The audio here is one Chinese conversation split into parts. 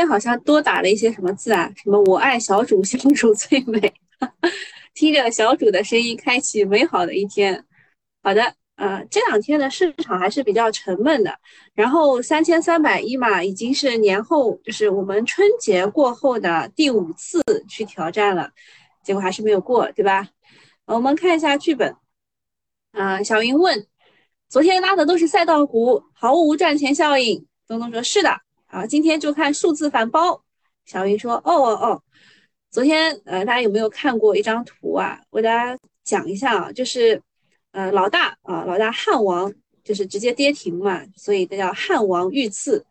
天好像多打了一些什么字啊？什么我爱小主，小主最美，听着小主的声音，开启美好的一天。好的，呃，这两天的市场还是比较沉闷的。然后三千三百一嘛，已经是年后，就是我们春节过后的第五次去挑战了，结果还是没有过，对吧？我们看一下剧本。啊，小云问，昨天拉的都是赛道股，毫无赚钱效应。东东说是的。啊，今天就看数字反包。小云说：“哦哦哦，昨天呃，大家有没有看过一张图啊？我给大家讲一下啊，就是呃，老大啊，老大汉王就是直接跌停嘛，所以这叫汉王遇刺。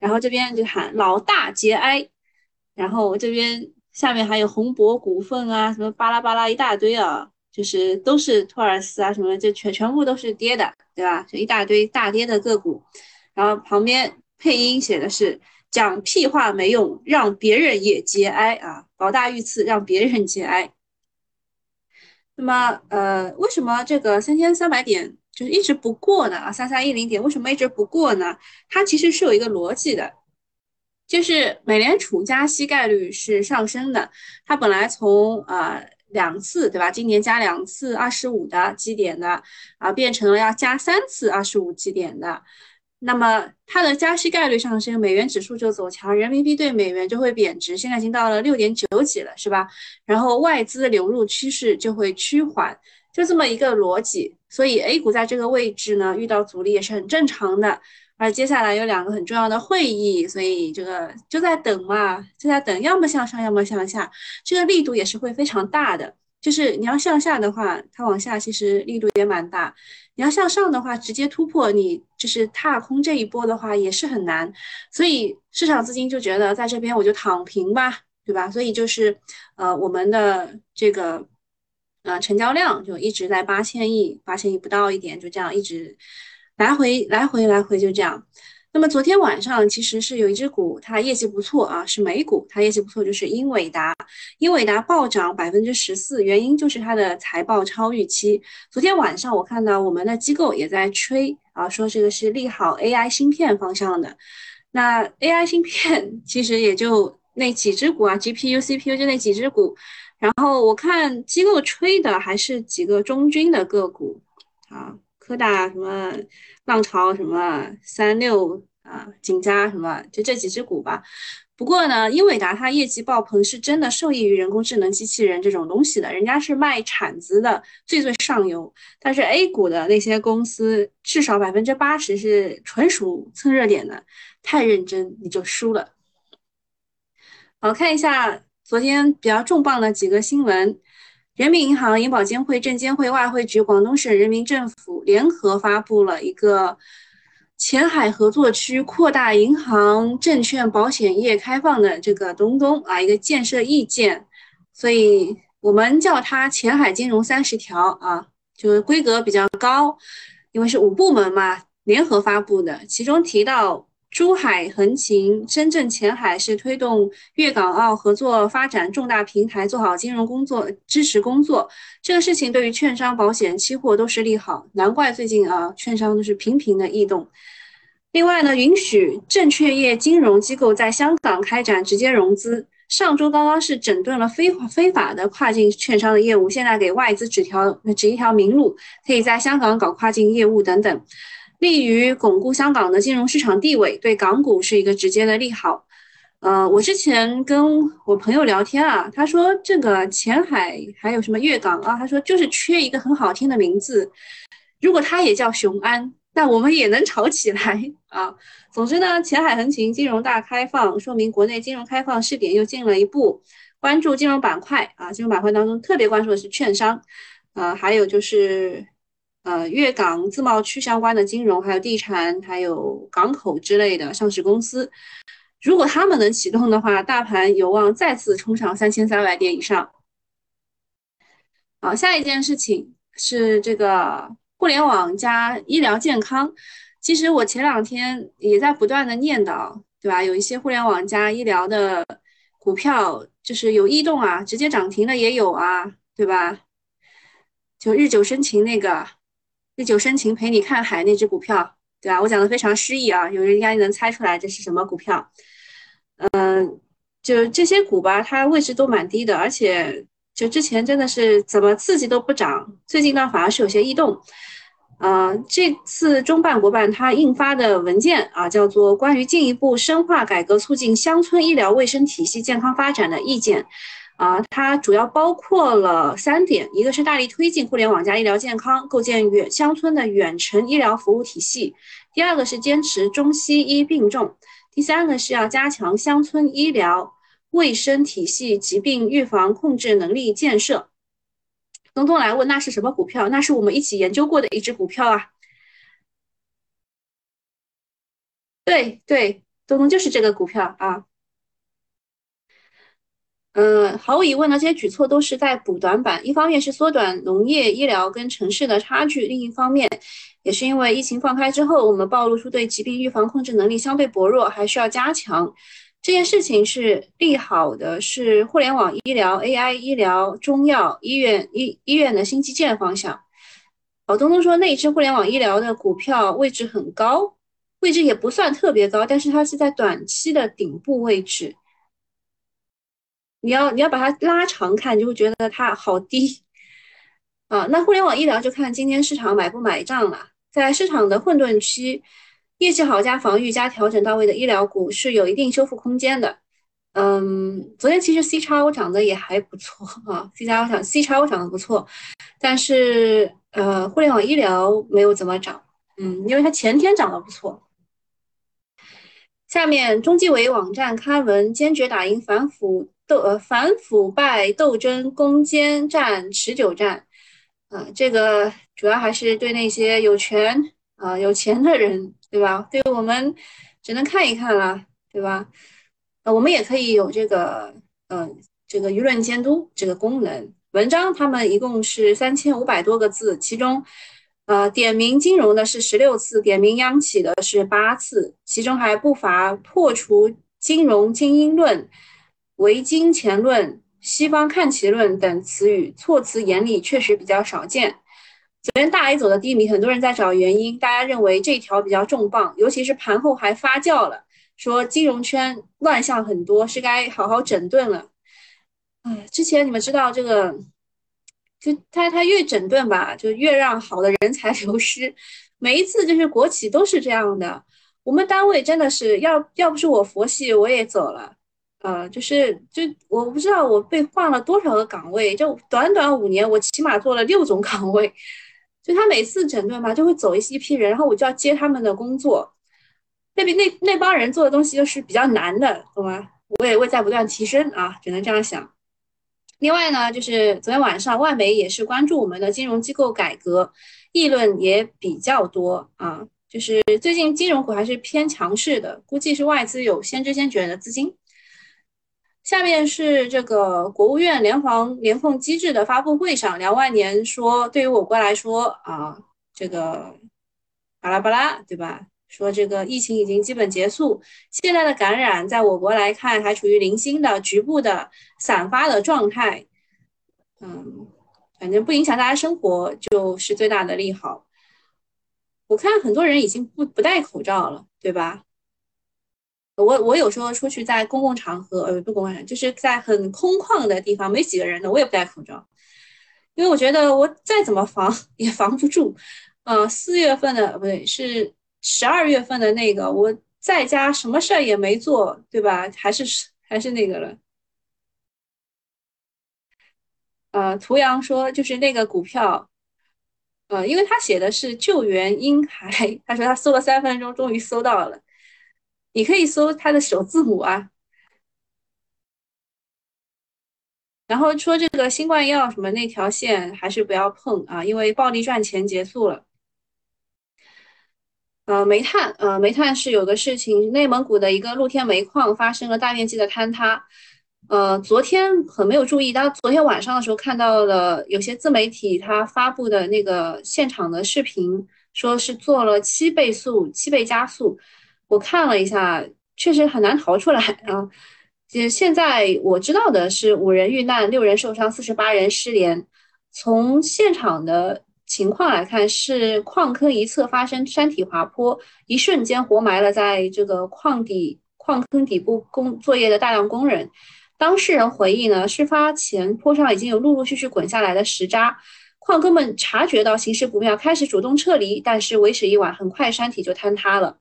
然后这边就喊老大节哀，然后这边下面还有宏博股份啊，什么巴拉巴拉一大堆啊，就是都是托尔斯啊什么，就全全部都是跌的，对吧？就一大堆大跌的个股，然后旁边。”配音写的是讲屁话没用，让别人也节哀啊！老大遇刺，让别人节哀。那么，呃，为什么这个三千三百点就是一直不过呢？啊，三三一零点为什么一直不过呢？它其实是有一个逻辑的，就是美联储加息概率是上升的，它本来从呃两次对吧？今年加两次二十五的基点的啊，变成了要加三次二十五基点的。那么它的加息概率上升，美元指数就走强，人民币对美元就会贬值，现在已经到了六点九几了，是吧？然后外资流入趋势就会趋缓，就这么一个逻辑。所以 A 股在这个位置呢，遇到阻力也是很正常的。而接下来有两个很重要的会议，所以这个就在等嘛，就在等，要么向上，要么向下，这个力度也是会非常大的。就是你要向下的话，它往下其实力度也蛮大；你要向上的话，直接突破你就是踏空这一波的话也是很难。所以市场资金就觉得在这边我就躺平吧，对吧？所以就是呃我们的这个呃成交量就一直在八千亿、八千亿不到一点，就这样一直来回来回来回就这样。那么昨天晚上其实是有一只股，它业绩不错啊，是美股，它业绩不错，就是英伟达。英伟达暴涨百分之十四，原因就是它的财报超预期。昨天晚上我看到我们的机构也在吹啊，说这个是利好 AI 芯片方向的。那 AI 芯片其实也就那几只股啊，GPU、CPU 就那几只股。然后我看机构吹的还是几个中军的个股啊。科大什么浪潮什么三六啊锦嘉什么就这几只股吧。不过呢，英伟达它业绩爆棚，是真的受益于人工智能机器人这种东西的，人家是卖铲子的最最上游。但是 A 股的那些公司，至少百分之八十是纯属蹭热点的，太认真你就输了。好看一下昨天比较重磅的几个新闻。人民银行、银保监会、证监会、外汇局、广东省人民政府联合发布了一个前海合作区扩大银行、证券、保险业开放的这个东东啊，一个建设意见，所以我们叫它前海金融三十条啊，就是规格比较高，因为是五部门嘛，联合发布的，其中提到。珠海横琴、深圳前海是推动粤港澳合作发展重大平台，做好金融工作支持工作。这个事情对于券商、保险、期货都是利好，难怪最近啊，券商都是频频的异动。另外呢，允许证券业金融机构在香港开展直接融资。上周刚刚是整顿了非非法的跨境券商的业务，现在给外资指条指一条明路，可以在香港搞跨境业务等等。利于巩固香港的金融市场地位，对港股是一个直接的利好。呃，我之前跟我朋友聊天啊，他说这个前海还有什么粤港啊，他说就是缺一个很好听的名字。如果它也叫雄安，那我们也能炒起来啊。总之呢，前海横琴金融大开放，说明国内金融开放试点又进了一步。关注金融板块啊，金融板块当中特别关注的是券商，呃，还有就是。呃，粤港自贸区相关的金融，还有地产，还有港口之类的上市公司，如果他们能启动的话，大盘有望再次冲上三千三百点以上。好，下一件事情是这个互联网加医疗健康。其实我前两天也在不断的念叨，对吧？有一些互联网加医疗的股票就是有异动啊，直接涨停的也有啊，对吧？就日久生情那个。日久生情，陪你看海那只股票，对吧？我讲的非常诗意啊，有人应该能猜出来这是什么股票。嗯，就这些股吧，它位置都蛮低的，而且就之前真的是怎么刺激都不涨，最近呢反而是有些异动。啊，这次中办国办它印发的文件啊，叫做《关于进一步深化改革促进乡村医疗卫生体系健康发展的意见》。啊，它主要包括了三点，一个是大力推进互联网加医疗健康，构建远乡村的远程医疗服务体系；第二个是坚持中西医并重；第三个是要加强乡村医疗卫生体系疾病预防控制能力建设。东东来问，那是什么股票？那是我们一起研究过的一只股票啊。对对，东东就是这个股票啊。嗯，毫无疑问呢，这些举措都是在补短板。一方面是缩短农业医疗跟城市的差距，另一方面也是因为疫情放开之后，我们暴露出对疾病预防控制能力相对薄弱，还需要加强。这件事情是利好的，是互联网医疗、AI 医疗、中药、医院医医院的新基建方向。老东东说，那只互联网医疗的股票位置很高，位置也不算特别高，但是它是在短期的顶部位置。你要你要把它拉长看，就会觉得它好低啊。那互联网医疗就看今天市场买不买账了，在市场的混沌期。业绩好加防御加调整到位的医疗股是有一定修复空间的。嗯，昨天其实 C 叉 O 涨得也还不错啊，C 叉 O 涨 C 叉 O 涨得不错，但是呃，互联网医疗没有怎么涨。嗯，因为它前天涨得不错。下面中纪委网站刊文坚决打赢反腐斗呃反腐败斗争攻坚战持久战。啊，这个主要还是对那些有权啊有钱的人。对吧？对我们只能看一看了，对吧？呃，我们也可以有这个，嗯，这个舆论监督这个功能。文章他们一共是三千五百多个字，其中，呃，点名金融的是十六次，点名央企的是八次，其中还不乏破除金融精英论、唯金钱论、西方看齐论等词语，措辞严厉，确实比较少见。昨天大 A 走的低迷，很多人在找原因。大家认为这条比较重磅，尤其是盘后还发酵了，说金融圈乱象很多，是该好好整顿了。哎，之前你们知道这个，就他他越整顿吧，就越让好的人才 流失。每一次就是国企都是这样的。我们单位真的是要要不是我佛系，我也走了。呃，就是就我不知道我被换了多少个岗位，就短短五年，我起码做了六种岗位。就他每次整顿吧，就会走一一批人，然后我就要接他们的工作。那边那那帮人做的东西就是比较难的，懂吗？我也会在不断提升啊，只能这样想。另外呢，就是昨天晚上外媒也是关注我们的金融机构改革，议论也比较多啊。就是最近金融股还是偏强势的，估计是外资有先知先觉的资金。下面是这个国务院联防联控机制的发布会上，梁万年说，对于我国来说啊，这个巴拉巴拉，对吧？说这个疫情已经基本结束，现在的感染在我国来看还处于零星的局部的散发的状态，嗯，反正不影响大家生活就是最大的利好。我看很多人已经不不戴口罩了，对吧？我我有时候出去在公共场合，呃，不公共场，就是在很空旷的地方，没几个人的，我也不戴口罩，因为我觉得我再怎么防也防不住。呃，四月份的不对，是十二月份的那个，我在家什么事儿也没做，对吧？还是还是那个了。呃，图阳说就是那个股票，呃，因为他写的是救援婴孩，他说他搜了三分钟，终于搜到了。你可以搜它的首字母啊，然后说这个新冠药什么那条线还是不要碰啊，因为暴利赚钱结束了。呃，煤炭，呃，煤炭是有个事情，内蒙古的一个露天煤矿发生了大面积的坍塌。呃，昨天很没有注意，但昨天晚上的时候看到了有些自媒体他发布的那个现场的视频，说是做了七倍速、七倍加速。我看了一下，确实很难逃出来啊！就现在我知道的是，五人遇难，六人受伤，四十八人失联。从现场的情况来看，是矿坑一侧发生山体滑坡，一瞬间活埋了在这个矿底矿坑底部工作业的大量工人。当事人回忆呢，事发前坡上已经有陆陆续续滚下来的石渣，矿工们察觉到形势不妙，开始主动撤离，但是为时已晚，很快山体就坍塌了。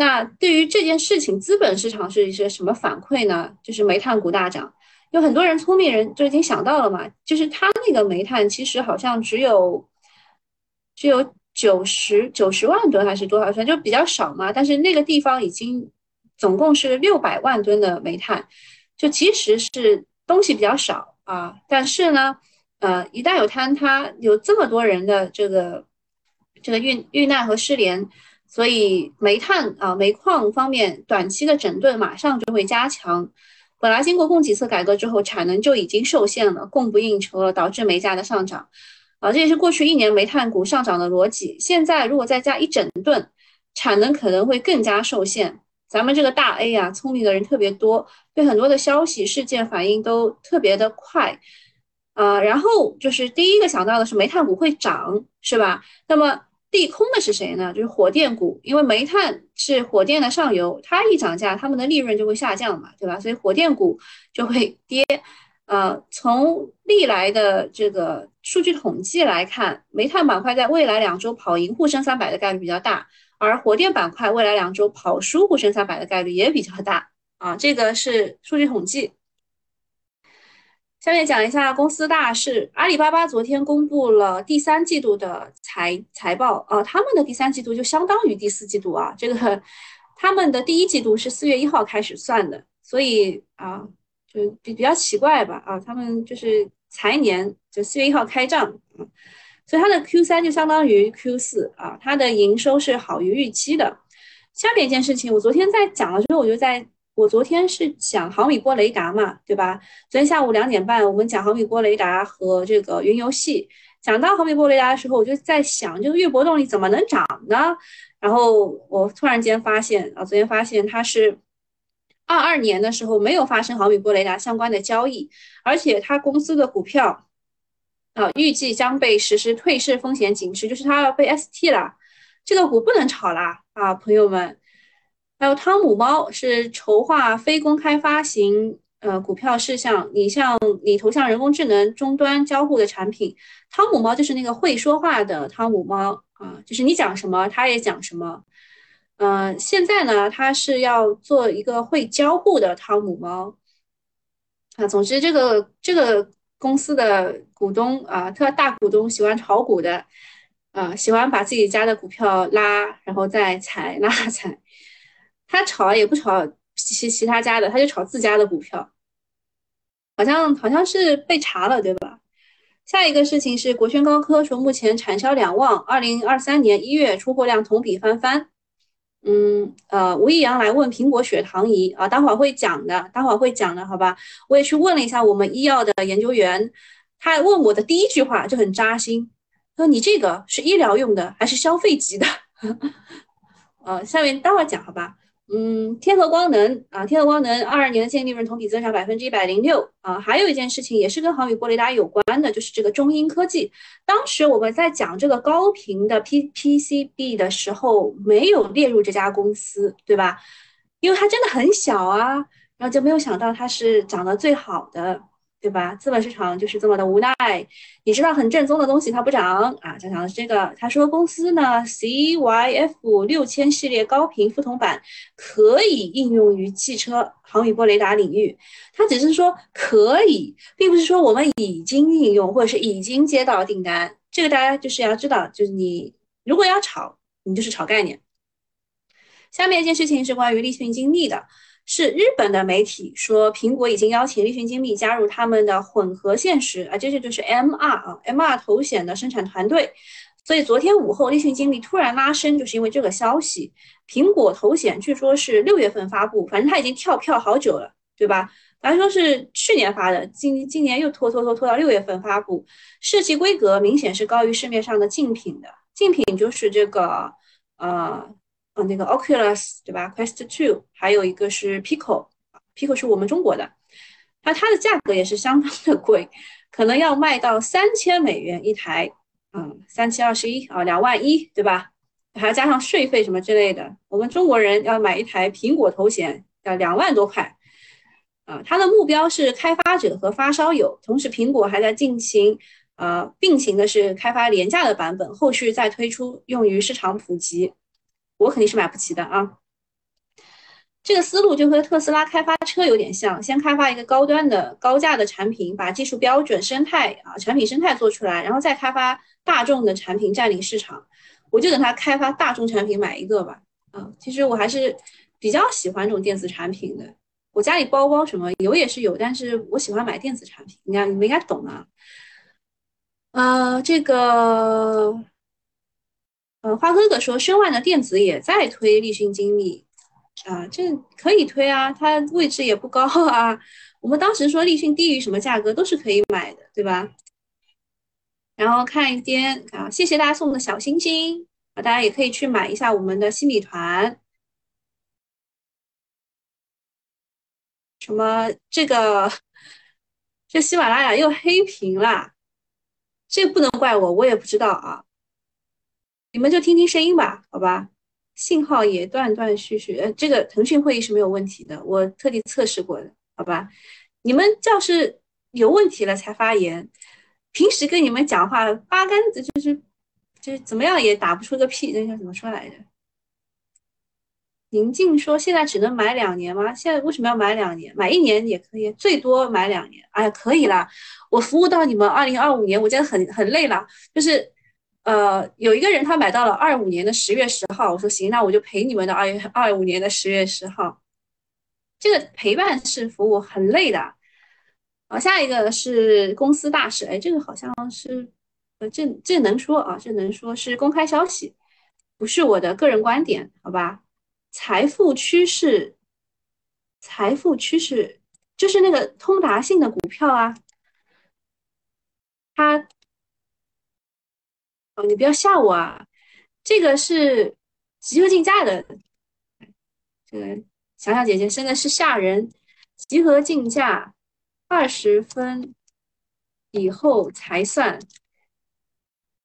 那对于这件事情，资本市场是一些什么反馈呢？就是煤炭股大涨，有很多人聪明人就已经想到了嘛，就是他那个煤炭其实好像只有只有九十九十万吨还是多少吨，就比较少嘛，但是那个地方已经总共是六百万吨的煤炭。就其实是东西比较少啊，但是呢，呃，一旦有坍塌，有这么多人的这个这个遇遇难和失联，所以煤炭啊煤矿方面短期的整顿马上就会加强。本来经过供给侧改革之后，产能就已经受限了，供不应求了，导致煤价的上涨啊，这也是过去一年煤炭股上涨的逻辑。现在如果再加一整顿，产能可能会更加受限。咱们这个大 A 啊，聪明的人特别多，对很多的消息事件反应都特别的快，呃，然后就是第一个想到的是煤炭股会涨，是吧？那么利空的是谁呢？就是火电股，因为煤炭是火电的上游，它一涨价，他们的利润就会下降嘛，对吧？所以火电股就会跌。呃，从历来的这个数据统计来看，煤炭板块在未来两周跑赢沪深三百的概率比较大。而火电板块未来两周跑输沪深三百的概率也比较大啊，这个是数据统计。下面讲一下公司大事，阿里巴巴昨天公布了第三季度的财财报啊，他们的第三季度就相当于第四季度啊，这个他们的第一季度是四月一号开始算的，所以啊，就比比较奇怪吧啊，他们就是财年就四月一号开账。所以它的 Q 三就相当于 Q 四啊，它的营收是好于预期的。下面一件事情，我昨天在讲的时候，我就在我昨天是讲毫米波雷达嘛，对吧？昨天下午两点半，我们讲毫米波雷达和这个云游戏。讲到毫米波雷达的时候，我就在想，这个月波动力怎么能涨呢？然后我突然间发现啊，昨天发现它是二二年的时候没有发生毫米波雷达相关的交易，而且它公司的股票。啊，预计将被实施退市风险警示，就是它要被 ST 了，这个股不能炒啦啊，朋友们。还有汤姆猫是筹划非公开发行呃股票事项，你像你投向人工智能终端交互的产品，汤姆猫就是那个会说话的汤姆猫啊，就是你讲什么它也讲什么。嗯，现在呢，它是要做一个会交互的汤姆猫啊，总之这个这个。公司的股东啊，特大股东喜欢炒股的，啊，喜欢把自己家的股票拉，然后再踩拉踩。他炒也不炒其其他家的，他就炒自家的股票。好像好像是被查了，对吧？下一个事情是国轩高科说，目前产销两旺，二零二三年一月出货量同比翻番。嗯，呃，吴亦阳来问苹果血糖仪啊，待会儿会讲的，待会儿会讲的，好吧？我也去问了一下我们医药的研究员，他问我的第一句话就很扎心，说你这个是医疗用的还是消费级的？呃，下面待会儿讲，好吧？嗯，天合光能啊，天合光能二二年的净利润同比增长百分之一百零六啊。还有一件事情也是跟毫米波雷达有关的，就是这个中英科技。当时我们在讲这个高频的 P P C B 的时候，没有列入这家公司，对吧？因为它真的很小啊，然后就没有想到它是涨得最好的。对吧？资本市场就是这么的无奈。你知道很正宗的东西它不涨啊？讲讲的是这个。他说公司呢，CYF 六千系列高频副铜板可以应用于汽车毫米波雷达领域。他只是说可以，并不是说我们已经应用或者是已经接到订单。这个大家就是要知道，就是你如果要炒，你就是炒概念。下面一件事情是关于立讯精密的。是日本的媒体说，苹果已经邀请立讯精密加入他们的混合现实啊，这些就是 MR 啊，MR 头显的生产团队。所以昨天午后，立讯精密突然拉升，就是因为这个消息。苹果头显据说是六月份发布，反正它已经跳票好久了，对吧？来说是去年发的，今今年又拖拖拖拖到六月份发布，设计规格明显是高于市面上的竞品的。竞品就是这个呃。那个 Oculus 对吧？Quest Two，还有一个是 Pico，Pico 是我们中国的，那它的价格也是相当的贵，可能要卖到三千美元一台，嗯，三七二十一啊，两万一，对吧？还要加上税费什么之类的，我们中国人要买一台苹果头显要两万多块。啊，它的目标是开发者和发烧友，同时苹果还在进行呃并行的是开发廉价的版本，后续再推出用于市场普及。我肯定是买不起的啊。这个思路就和特斯拉开发车有点像，先开发一个高端的高价的产品，把技术标准、生态啊产品生态做出来，然后再开发大众的产品占领市场。我就等他开发大众产品买一个吧。啊，其实我还是比较喜欢这种电子产品的。我家里包包什么有也是有，但是我喜欢买电子产品。你看你们应该懂啊。呃，这个，呃，花哥哥说申万的电子也在推立讯精密。啊，这可以推啊，它位置也不高啊。我们当时说立讯低于什么价格都是可以买的，对吧？然后看一边啊，谢谢大家送的小心心啊，大家也可以去买一下我们的新米团。什么这个这喜马拉雅又黑屏了，这不能怪我，我也不知道啊。你们就听听声音吧，好吧？信号也断断续续，呃，这个腾讯会议是没有问题的，我特地测试过的，好吧？你们教室有问题了才发言，平时跟你们讲话八竿子就是就是怎么样也打不出个屁，那叫怎么说来着？宁静说现在只能买两年吗？现在为什么要买两年？买一年也可以，最多买两年。哎呀，可以啦，我服务到你们二零二五年，我真的很很累了，就是。呃，有一个人他买到了二五年的十月十号，我说行，那我就陪你们的二月二五年的十月十号。这个陪伴式服务很累的。好，下一个是公司大事，哎，这个好像是，呃，这这能说啊，这能说是公开消息，不是我的个人观点，好吧？财富趋势，财富趋势就是那个通达信的股票啊，它。你不要吓我啊！这个是集合竞价的，这个小小姐姐真的是吓人。集合竞价二十分以后才算，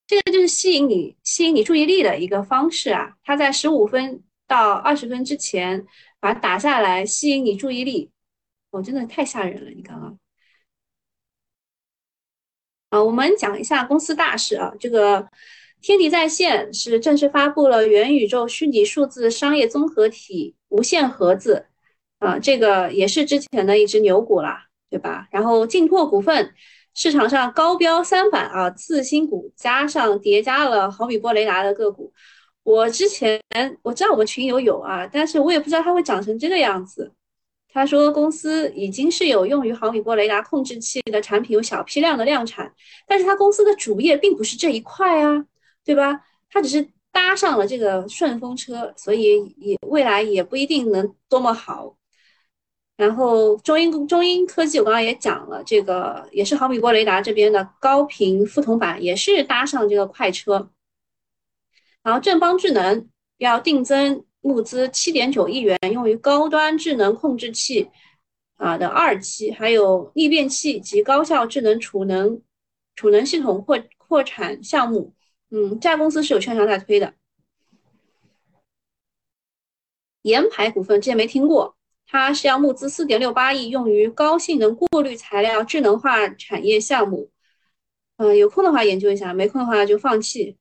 这个就是吸引你吸引你注意力的一个方式啊！它在十五分到二十分之前把它打下来，吸引你注意力。我真的太吓人了，你刚刚。啊，我们讲一下公司大事啊。这个天敌在线是正式发布了元宇宙虚拟数字商业综合体无限盒子啊，这个也是之前的一只牛股啦，对吧？然后劲拓股份市场上高标三板啊，次新股加上叠加了毫米波雷达的个股。我之前我知道我们群友有啊，但是我也不知道它会长成这个样子。他说，公司已经是有用于毫米波雷达控制器的产品，有小批量的量产，但是他公司的主业并不是这一块啊，对吧？他只是搭上了这个顺风车，所以也未来也不一定能多么好。然后中英中英科技，我刚刚也讲了，这个也是毫米波雷达这边的高频副铜板，也是搭上这个快车。然后正邦智能要定增。募资七点九亿元，用于高端智能控制器啊的二期，还有逆变器及高效智能储能储能系统扩扩产项目。嗯，这家公司是有券商在推的。盐牌股份之前没听过，它是要募资四点六八亿，用于高性能过滤材料智能化产业项目。嗯，有空的话研究一下，没空的话就放弃。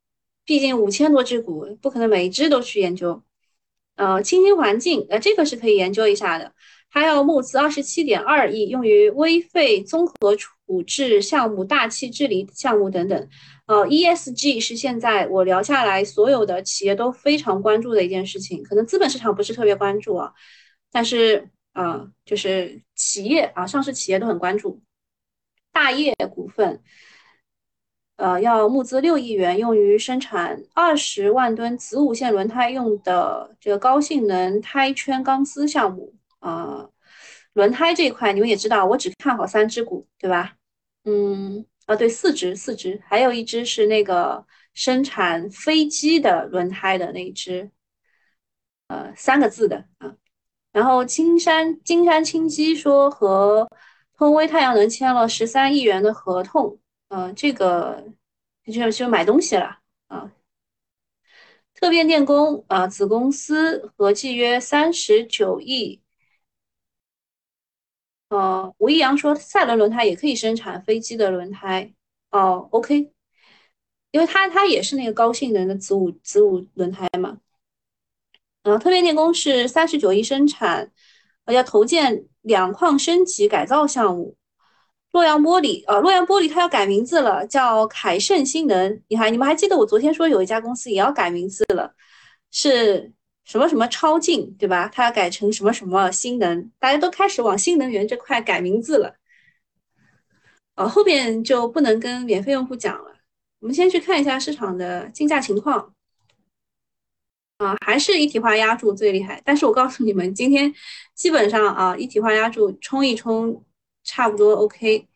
毕竟五千多只股，不可能每一只都去研究。呃，清新环境，呃，这个是可以研究一下的。它要募资二十七点二亿，用于微废综合处置项目、大气治理项目等等。呃，ESG 是现在我聊下来所有的企业都非常关注的一件事情，可能资本市场不是特别关注啊，但是啊，就是企业啊，上市企业都很关注。大业股份。呃，要募资六亿元，用于生产二十万吨子午线轮胎用的这个高性能胎圈钢丝项目啊。轮胎这一块，你们也知道，我只看好三只股，对吧？嗯，啊，对，四只，四只，还有一只是那个生产飞机的轮胎的那一只，呃，三个字的啊。然后青山金山清基说和通威太阳能签了十三亿元的合同。呃，这个就就买东西了啊。特变电工啊，子公司合计约三十九亿呃，吴一阳说赛轮轮胎也可以生产飞机的轮胎哦，OK，因为它它也是那个高性能的子午子午轮胎嘛。嗯，特变电工是三十九亿生产，要投建两矿升级改造项目。洛阳玻璃啊，洛阳玻璃它要改名字了，叫凯盛新能。你还你们还记得我昨天说有一家公司也要改名字了，是什么什么超净对吧？它要改成什么什么新能，大家都开始往新能源这块改名字了。呃，后边就不能跟免费用户讲了。我们先去看一下市场的竞价情况。啊，还是一体化压铸最厉害。但是我告诉你们，今天基本上啊，一体化压铸冲一冲。差不多 OK，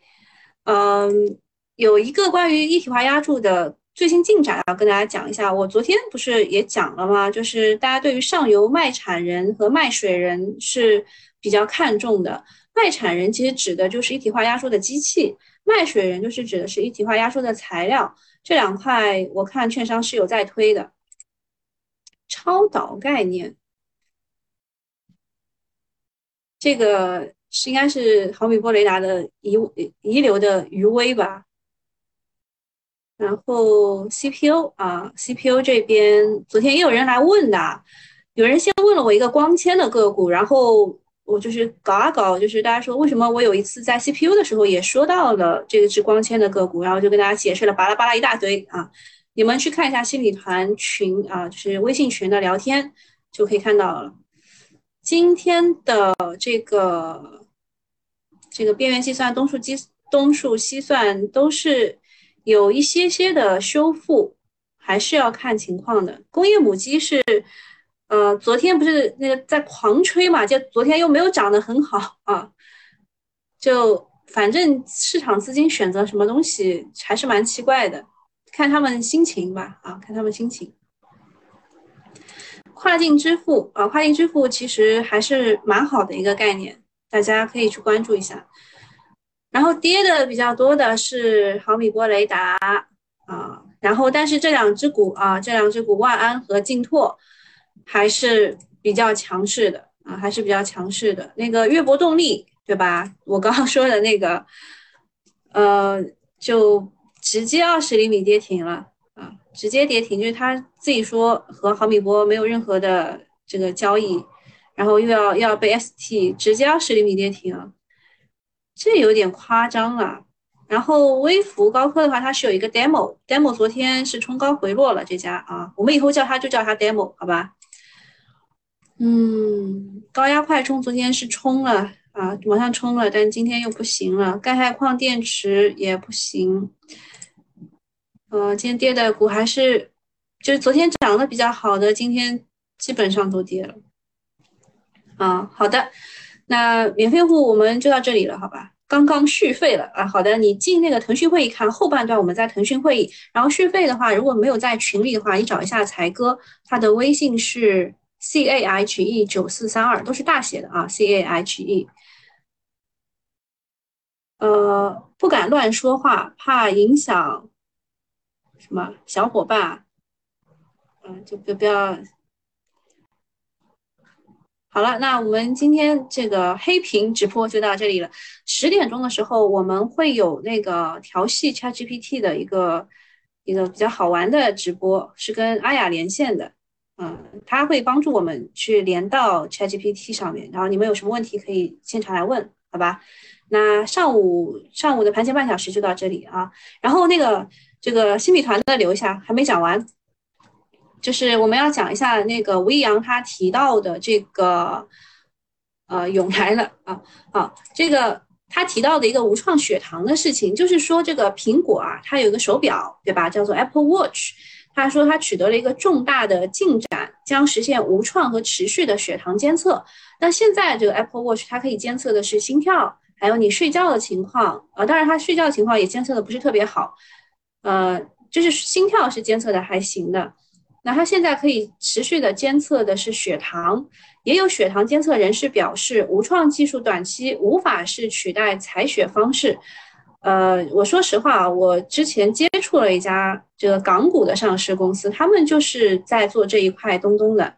嗯，有一个关于一体化压铸的最新进展要跟大家讲一下。我昨天不是也讲了吗？就是大家对于上游卖产人和卖水人是比较看重的。卖产人其实指的就是一体化压缩的机器，卖水人就是指的是一体化压缩的材料。这两块我看券商是有在推的。超导概念，这个。是应该是毫米波雷达的遗遗留的余威吧。然后 CPU 啊，CPU 这边昨天也有人来问的，有人先问了我一个光纤的个股，然后我就是搞啊搞，就是大家说为什么我有一次在 CPU 的时候也说到了这个是光纤的个股，然后就跟大家解释了巴拉巴拉一大堆啊。你们去看一下心理团群啊，就是微信群的聊天就可以看到了。今天的这个这个边缘计算、东数计、东数西算都是有一些些的修复，还是要看情况的。工业母机是，呃，昨天不是那个在狂吹嘛，就昨天又没有涨得很好啊，就反正市场资金选择什么东西还是蛮奇怪的，看他们心情吧，啊，看他们心情。跨境支付啊，跨境支付其实还是蛮好的一个概念，大家可以去关注一下。然后跌的比较多的是毫米波雷达啊，然后但是这两只股啊，这两只股万安和劲拓还是比较强势的啊，还是比较强势的。那个月博动力对吧？我刚刚说的那个，呃，就直接二十厘米跌停了。啊，直接跌停，就是他自己说和毫米波没有任何的这个交易，然后又要要被 ST 直接二十厘米跌停，这有点夸张了。然后微福高科的话，它是有一个 demo，demo 昨天是冲高回落了，这家啊，我们以后叫它就叫它 demo 好吧？嗯，高压快充昨天是冲了啊，往上冲了，但今天又不行了，钙钛矿电池也不行。呃，今天跌的股还是，就是昨天涨的比较好的，今天基本上都跌了。啊，好的，那免费户我们就到这里了，好吧？刚刚续费了啊，好的，你进那个腾讯会议看后半段，我们在腾讯会议，然后续费的话，如果没有在群里的话，你找一下才哥，他的微信是 c a h e 九四三二，都是大写的啊，c a h e。呃，不敢乱说话，怕影响。什么小伙伴？嗯，就不不要。好了，那我们今天这个黑屏直播就到这里了。十点钟的时候，我们会有那个调戏 ChatGPT 的一个一个比较好玩的直播，是跟阿雅连线的。嗯，他会帮助我们去连到 ChatGPT 上面，然后你们有什么问题可以现场来问，好吧？那上午上午的盘前半小时就到这里啊，然后那个。这个新米团的留一下，还没讲完，就是我们要讲一下那个吴亦阳他提到的这个，呃，涌来了啊，好，这个他提到的一个无创血糖的事情，就是说这个苹果啊，它有一个手表，对吧？叫做 Apple Watch，他说他取得了一个重大的进展，将实现无创和持续的血糖监测。那现在这个 Apple Watch 它可以监测的是心跳，还有你睡觉的情况，啊，当然它睡觉的情况也监测的不是特别好。呃，就是心跳是监测的还行的，那它现在可以持续的监测的是血糖，也有血糖监测人士表示，无创技术短期无法是取代采血方式。呃，我说实话啊，我之前接触了一家这个港股的上市公司，他们就是在做这一块东东的，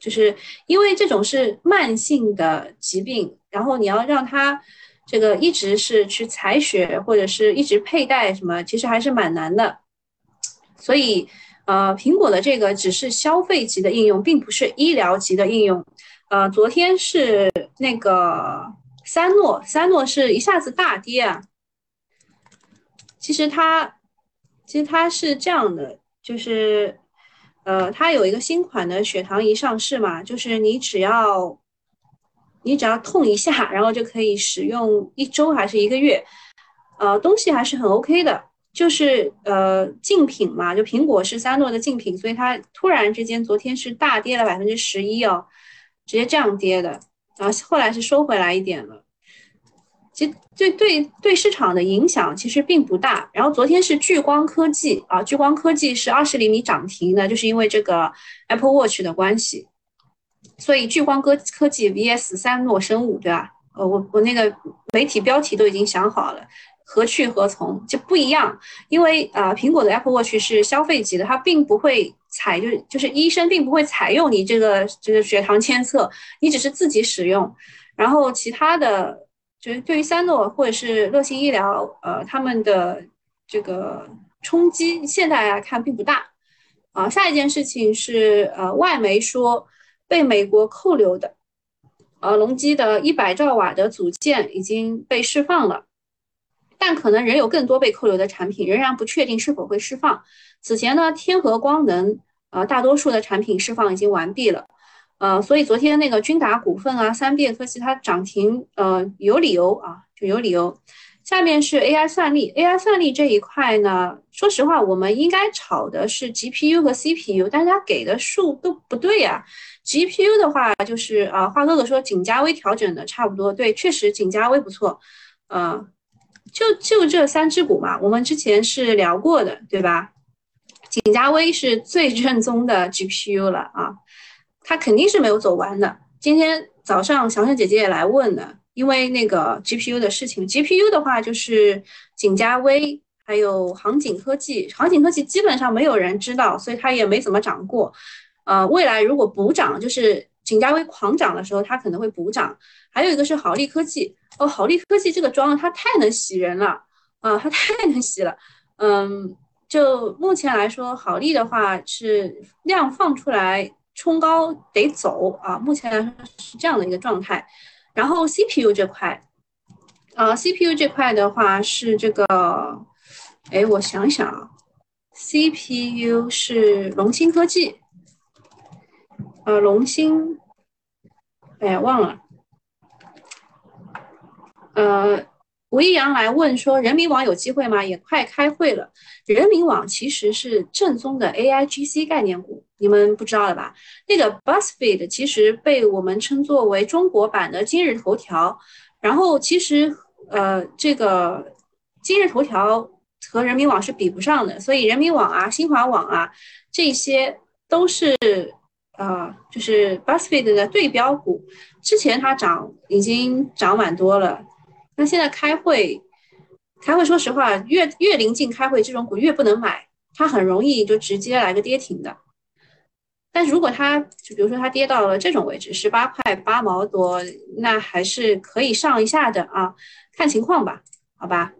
就是因为这种是慢性的疾病，然后你要让它这个一直是去采血或者是一直佩戴什么，其实还是蛮难的。所以，呃，苹果的这个只是消费级的应用，并不是医疗级的应用。呃，昨天是那个三诺，三诺是一下子大跌啊。其实它，其实它是这样的，就是，呃，它有一个新款的血糖仪上市嘛，就是你只要，你只要痛一下，然后就可以使用一周还是一个月，呃，东西还是很 OK 的，就是呃竞品嘛，就苹果是三诺的竞品，所以它突然之间昨天是大跌了百分之十一哦。直接这样跌的，然后后来是收回来一点了，其实对对对市场的影响其实并不大。然后昨天是聚光科技啊，聚光科技是二十厘米涨停的，就是因为这个 Apple Watch 的关系，所以聚光科科技 VS 三诺生物，对吧？呃，我我那个媒体标题都已经想好了。何去何从就不一样，因为啊，苹果的 Apple Watch 是消费级的，它并不会采，就是就是医生并不会采用你这个这个血糖监测，你只是自己使用。然后其他的，就是对于三诺或者是乐信医疗，呃，他们的这个冲击现在来看并不大。啊，下一件事情是，呃，外媒说被美国扣留的，呃，隆基的一百兆瓦的组件已经被释放了。但可能仍有更多被扣留的产品，仍然不确定是否会释放。此前呢，天合光能，呃，大多数的产品释放已经完毕了，呃，所以昨天那个君达股份啊、三变科技它涨停，呃，有理由啊，就有理由。下面是 AI 算力，AI 算力这一块呢，说实话，我们应该炒的是 GPU 和 CPU，但是它给的数都不对呀。GPU 的话，就是啊，花哥哥说景嘉微调整的差不多，对，确实景嘉微不错，呃。就就这三只股嘛，我们之前是聊过的，对吧？景嘉微是最 正宗的 GPU 了啊，它肯定是没有走完的。今天早上小盛姐姐也来问的，因为那个 GPU 的事情。GPU 的话就是景嘉微，还有航景科技。航景科技基本上没有人知道，所以它也没怎么涨过。呃，未来如果补涨，就是景嘉微狂涨的时候，它可能会补涨。还有一个是好利科技。哦，好利科技这个妆它太能洗人了啊，它太能洗了。嗯，就目前来说，好利的话是量放出来冲高得走啊，目前来说是这样的一个状态。然后 CPU 这块，啊，CPU 这块的话是这个，哎，我想想啊，CPU 是龙芯科技，呃，龙芯，哎呀，忘了。呃，吴一阳来问说，人民网有机会吗？也快开会了。人民网其实是正宗的 AIGC 概念股，你们不知道了吧？那个 BuzzFeed 其实被我们称作为中国版的今日头条。然后其实，呃，这个今日头条和人民网是比不上的，所以人民网啊、新华网啊，这些都是呃，就是 BuzzFeed 的对标股。之前它涨已经涨蛮多了。那现在开会，开会，说实话，越越临近开会，这种股越不能买，它很容易就直接来个跌停的。但如果它，就比如说它跌到了这种位置，十八块八毛多，那还是可以上一下的啊，看情况吧，好吧。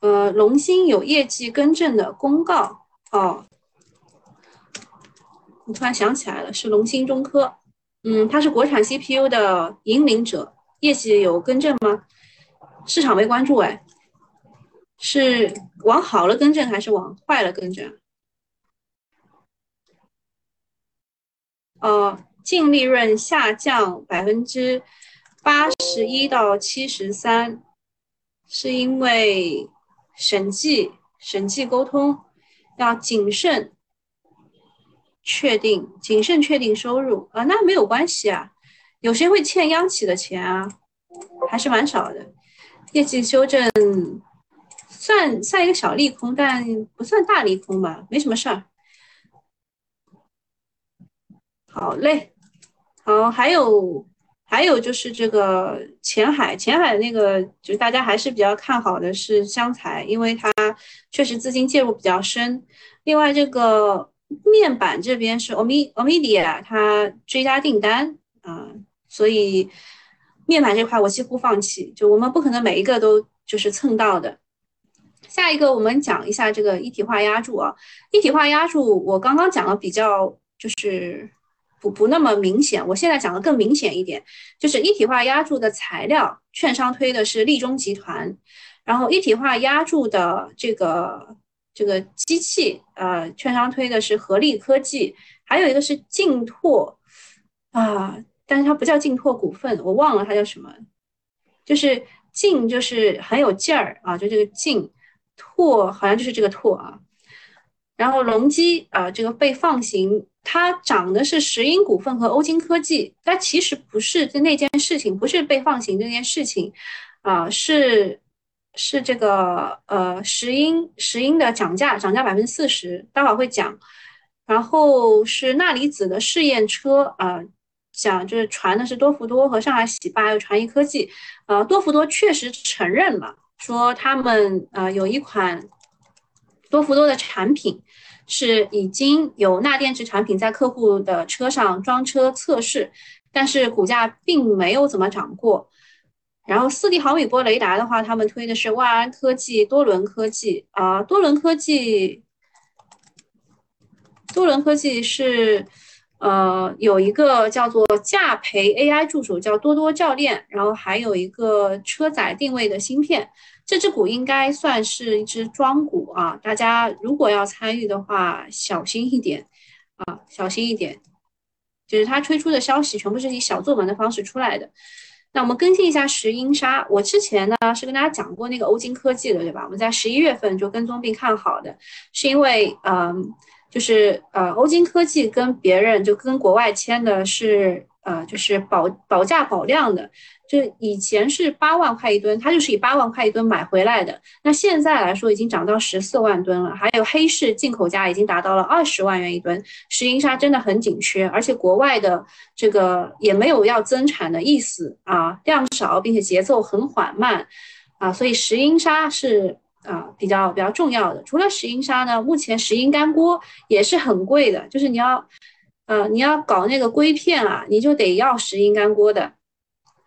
呃，龙芯有业绩更正的公告哦，我突然想起来了，是龙芯中科，嗯，它是国产 CPU 的引领者。业绩有更正吗？市场没关注哎，是往好了更正还是往坏了更正？呃，净利润下降百分之八十一到七十三，是因为审计审计沟通要谨慎确定，谨慎确定收入啊，那没有关系啊。有谁会欠央企的钱啊？还是蛮少的。业绩修正算算一个小利空，但不算大利空吧，没什么事儿。好嘞，好，还有还有就是这个前海，前海那个就大家还是比较看好的是湘财，因为它确实资金介入比较深。另外这个面板这边是欧米欧米迪亚，它追加订单啊。所以，面板这块我几乎放弃，就我们不可能每一个都就是蹭到的。下一个我们讲一下这个一体化压铸啊，一体化压铸我刚刚讲的比较就是不不那么明显，我现在讲的更明显一点，就是一体化压铸的材料，券商推的是立中集团，然后一体化压铸的这个这个机器，呃，券商推的是合力科技，还有一个是劲拓啊，但是它不叫劲拓股份，我忘了它叫什么，就是劲就是很有劲儿啊，就这个劲。拓好像就是这个拓啊，然后隆基啊，这个被放行，它涨的是石英股份和欧金科技，它其实不是就那件事情，不是被放行这件事情啊，是是这个呃石英石英的涨价涨价百分之四十，待会儿会讲，然后是钠离子的试验车啊，讲就是传的是多氟多和上海喜巴还有传艺科技，呃多氟多确实承认了。说他们呃有一款多氟多的产品是已经有钠电池产品在客户的车上装车测试，但是股价并没有怎么涨过。然后四 D 毫米波雷达的话，他们推的是万安科技、多伦科技啊，多伦科技，多伦科技是。呃，有一个叫做驾培 AI 助手，叫多多教练，然后还有一个车载定位的芯片，这只股应该算是一只庄股啊，大家如果要参与的话，小心一点啊，小心一点，就是它推出的消息全部是以小作文的方式出来的。那我们更新一下石英砂，我之前呢是跟大家讲过那个欧金科技的，对吧？我们在十一月份就跟踪并看好的，是因为嗯。就是呃，欧金科技跟别人就跟国外签的是呃，就是保保价保量的，就以前是八万块一吨，它就是以八万块一吨买回来的。那现在来说已经涨到十四万吨了，还有黑市进口价已经达到了二十万元一吨。石英砂真的很紧缺，而且国外的这个也没有要增产的意思啊，量少并且节奏很缓慢啊，所以石英砂是。啊，比较比较重要的，除了石英砂呢，目前石英干锅也是很贵的，就是你要，呃，你要搞那个硅片啊，你就得要石英干锅的，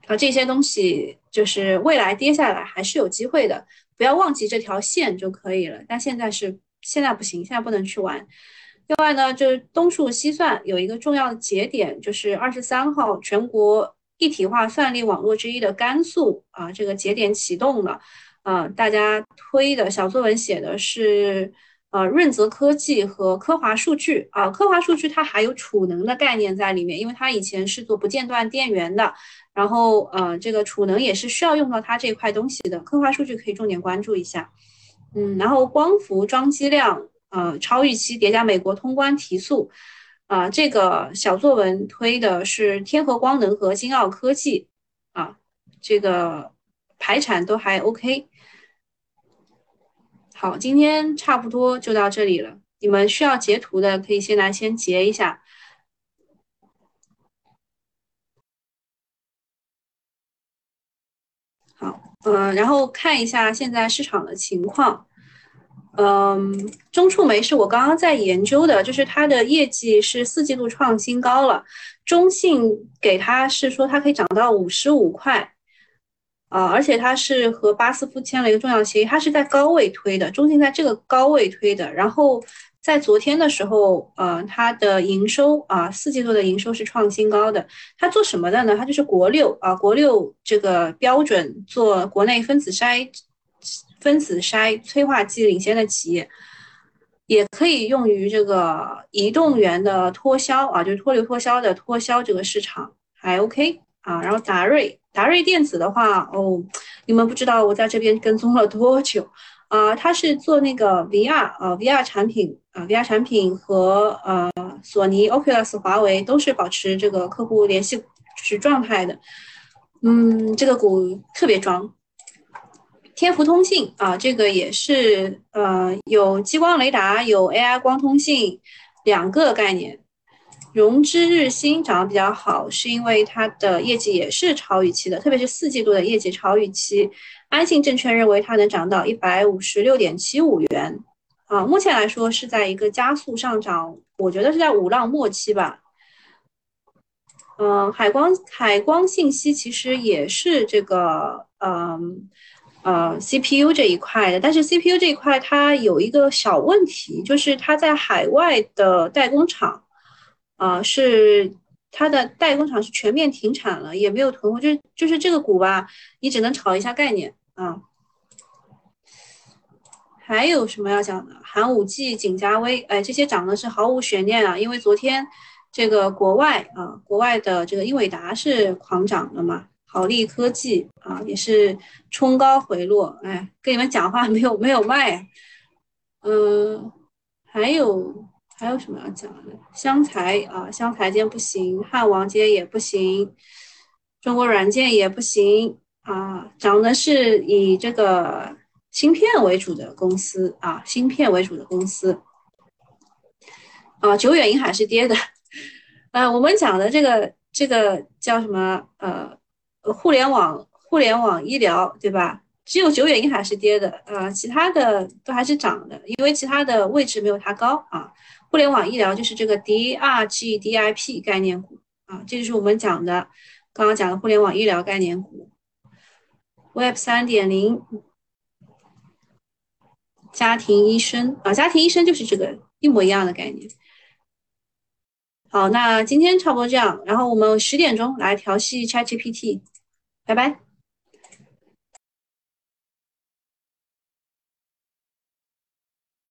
啊，这些东西就是未来跌下来还是有机会的，不要忘记这条线就可以了。但现在是现在不行，现在不能去玩。另外呢，就是东数西算有一个重要的节点，就是二十三号全国一体化算力网络之一的甘肃啊，这个节点启动了。呃，大家推的小作文写的是，呃，润泽科技和科华数据。啊，科华数据它还有储能的概念在里面，因为它以前是做不间断电源的，然后呃，这个储能也是需要用到它这块东西的，科华数据可以重点关注一下，嗯，然后光伏装机量呃超预期叠加美国通关提速，啊，这个小作文推的是天合光能和金奥科技。啊，这个。排产都还 OK，好，今天差不多就到这里了。你们需要截图的可以先来先截一下。好，嗯，然后看一下现在市场的情况。嗯，中触媒是我刚刚在研究的，就是它的业绩是四季度创新高了。中信给它是说它可以涨到五十五块。啊，而且它是和巴斯夫签了一个重要协议，它是在高位推的，中信在这个高位推的。然后在昨天的时候，呃，它的营收啊，四季度的营收是创新高的。它做什么的呢？它就是国六啊，国六这个标准做国内分子筛分子筛催化剂领先的企业，也可以用于这个移动源的脱销啊，就是脱硫脱销的脱销这个市场还 OK 啊。然后达瑞。达瑞电子的话，哦，你们不知道我在这边跟踪了多久啊？它是做那个 VR 啊，VR 产品啊，VR 产品和呃索尼、Oculus、华为都是保持这个客户联系是状态的。嗯，这个股特别装。天福通信啊，这个也是呃有激光雷达、有 AI 光通信两个概念。融资日新涨得比较好，是因为它的业绩也是超预期的，特别是四季度的业绩超预期。安信证券认为它能涨到一百五十六点七五元，啊，目前来说是在一个加速上涨，我觉得是在五浪末期吧。嗯，海光海光信息其实也是这个，嗯呃，CPU 这一块的，但是 CPU 这一块它有一个小问题，就是它在海外的代工厂，啊，是它的代工厂是全面停产了，也没有囤货，就是就是这个股吧，你只能炒一下概念啊。还有什么要讲的？寒武纪、景嘉微，哎，这些涨的是毫无悬念啊，因为昨天。这个国外啊，国外的这个英伟达是狂涨的嘛？好利科技啊，也是冲高回落。哎，跟你们讲话没有没有卖。嗯，还有还有什么要讲的？湘财啊，湘财间不行，汉王间也不行，中国软件也不行啊。涨的是以这个芯片为主的公司啊，芯片为主的公司。啊，久远银海是跌的。啊，我们讲的这个这个叫什么？呃，互联网互联网医疗，对吧？只有久远银海是跌的，呃，其他的都还是涨的，因为其他的位置没有它高啊。互联网医疗就是这个 DRGDIP 概念股啊，这就是我们讲的刚刚讲的互联网医疗概念股。Web 三点零，家庭医生啊，家庭医生就是这个一模一样的概念。好，那今天差不多这样，然后我们十点钟来调戏 ChatGPT，拜拜。